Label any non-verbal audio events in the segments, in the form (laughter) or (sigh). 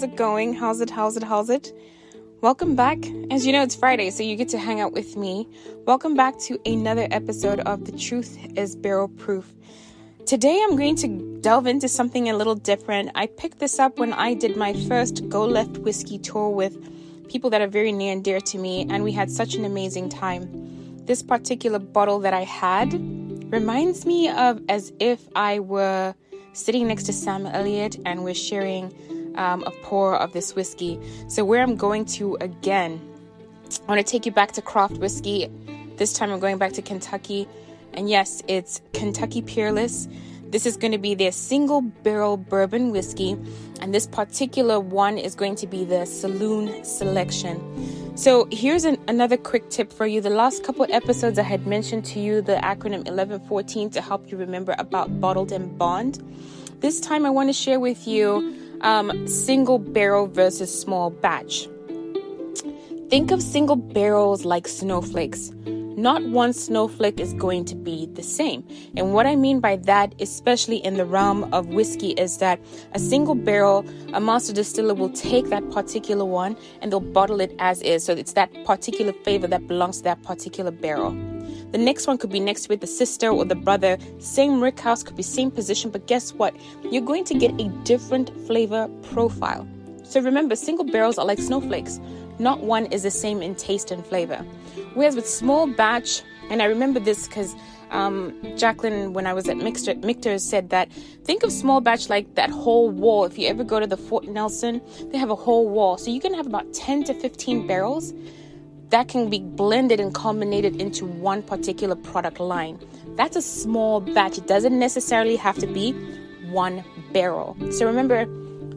How's it going? How's it? How's it? How's it? Welcome back. As you know, it's Friday, so you get to hang out with me. Welcome back to another episode of The Truth is Barrel Proof. Today, I'm going to delve into something a little different. I picked this up when I did my first Go Left Whiskey tour with people that are very near and dear to me, and we had such an amazing time. This particular bottle that I had reminds me of as if I were sitting next to Sam Elliott and we're sharing um, a pour of this whiskey. So, where I'm going to again, I want to take you back to craft whiskey. This time I'm going back to Kentucky. And yes, it's Kentucky Peerless. This is going to be their single barrel bourbon whiskey, and this particular one is going to be the Saloon Selection. So, here's an, another quick tip for you. The last couple episodes, I had mentioned to you the acronym 1114 to help you remember about bottled in bond. This time, I want to share with you um, single barrel versus small batch. Think of single barrels like snowflakes not one snowflake is going to be the same. And what I mean by that, especially in the realm of whiskey, is that a single barrel, a master distiller will take that particular one and they'll bottle it as is. So it's that particular flavor that belongs to that particular barrel. The next one could be next with the sister or the brother. Same rick house, could be same position, but guess what? You're going to get a different flavor profile. So remember, single barrels are like snowflakes. Not one is the same in taste and flavor. Whereas with small batch, and I remember this because um, Jacqueline, when I was at Michter's, said that think of small batch like that whole wall. If you ever go to the Fort Nelson, they have a whole wall. So you can have about 10 to 15 barrels that can be blended and combined into one particular product line. That's a small batch. It doesn't necessarily have to be one barrel. So remember,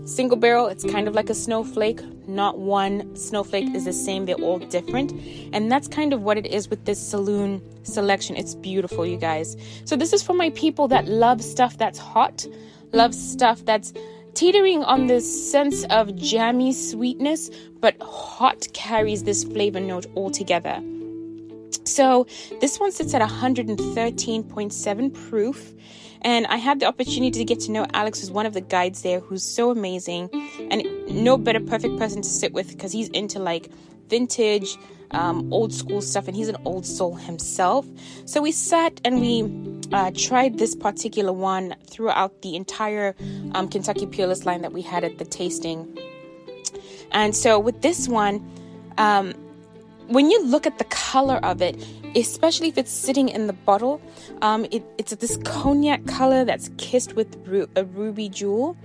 Single barrel, it's kind of like a snowflake. Not one snowflake is the same, they're all different. And that's kind of what it is with this saloon selection. It's beautiful, you guys. So, this is for my people that love stuff that's hot, love stuff that's teetering on this sense of jammy sweetness, but hot carries this flavor note altogether. So, this one sits at 113.7 proof. And I had the opportunity to get to know Alex, who's one of the guides there, who's so amazing. And no better perfect person to sit with because he's into like vintage, um, old school stuff, and he's an old soul himself. So we sat and we uh, tried this particular one throughout the entire um, Kentucky Peerless line that we had at the tasting. And so with this one, um, when you look at the color of it, especially if it's sitting in the bottle, um, it, it's this cognac color that's kissed with ru- a ruby jewel.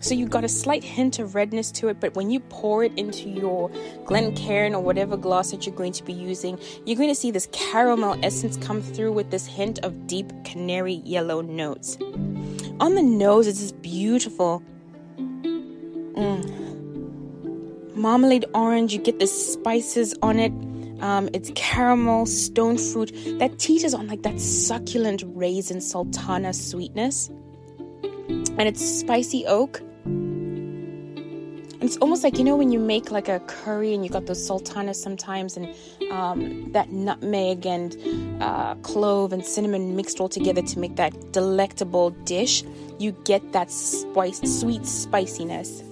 So you've got a slight hint of redness to it, but when you pour it into your Glencairn or whatever glass that you're going to be using, you're going to see this caramel essence come through with this hint of deep canary yellow notes. On the nose, it's this beautiful mm, marmalade orange. You get the spices on it. Um, it's caramel, stone fruit that teaches on like that succulent raisin sultana sweetness. And it's spicy oak. It's almost like, you know, when you make like a curry and you got those sultanas sometimes and um, that nutmeg and uh, clove and cinnamon mixed all together to make that delectable dish, you get that spice, sweet spiciness.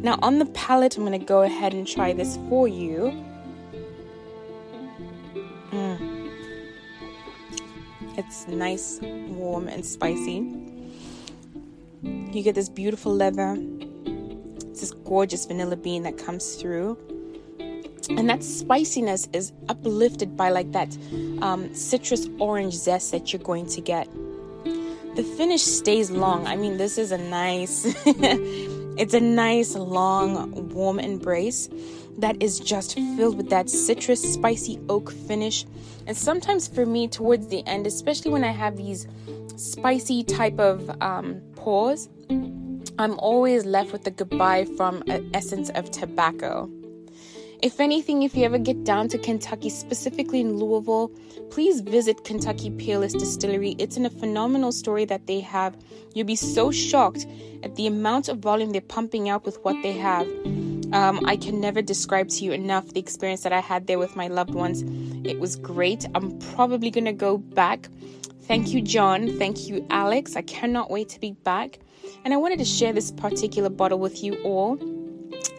Now, on the palate, I'm to go ahead and try this for you. Mm. It's nice, warm, and spicy. You get this beautiful leather. It's this gorgeous vanilla bean that comes through. And that spiciness is uplifted by like that um, citrus orange zest that you're going to get. The finish stays long. I mean, this is a nice, (laughs) it's a nice, long, warm embrace that is just filled with that citrus, spicy oak finish. And sometimes for me, towards the end, especially when I have these spicy type of um, pours, I'm always left with the goodbye from an essence of tobacco. If anything, if you ever get down to Kentucky, specifically in Louisville, please visit Kentucky Peerless Distillery. It's in a phenomenal story that they have. You'll be so shocked at the amount of volume they're pumping out with what they have. Um, I can never describe to you enough the experience that I had there with my loved ones. It was great. I'm probably going to go back. Thank you, John. Thank you, Alex. I cannot wait to be back. And I wanted to share this particular bottle with you all.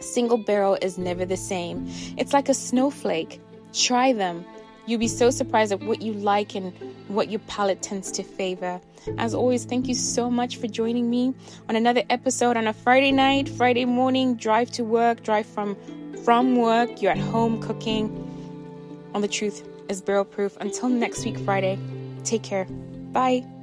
Single barrel is never the same. It's like a snowflake. Try them. You'll be so surprised at what you like and what your palate tends to favor. As always, thank you so much for joining me on another episode on a Friday night, Friday morning, drive to work, drive from from work, you're at home cooking. On the truth is barrel proof. Until next week Friday, take care. Bye.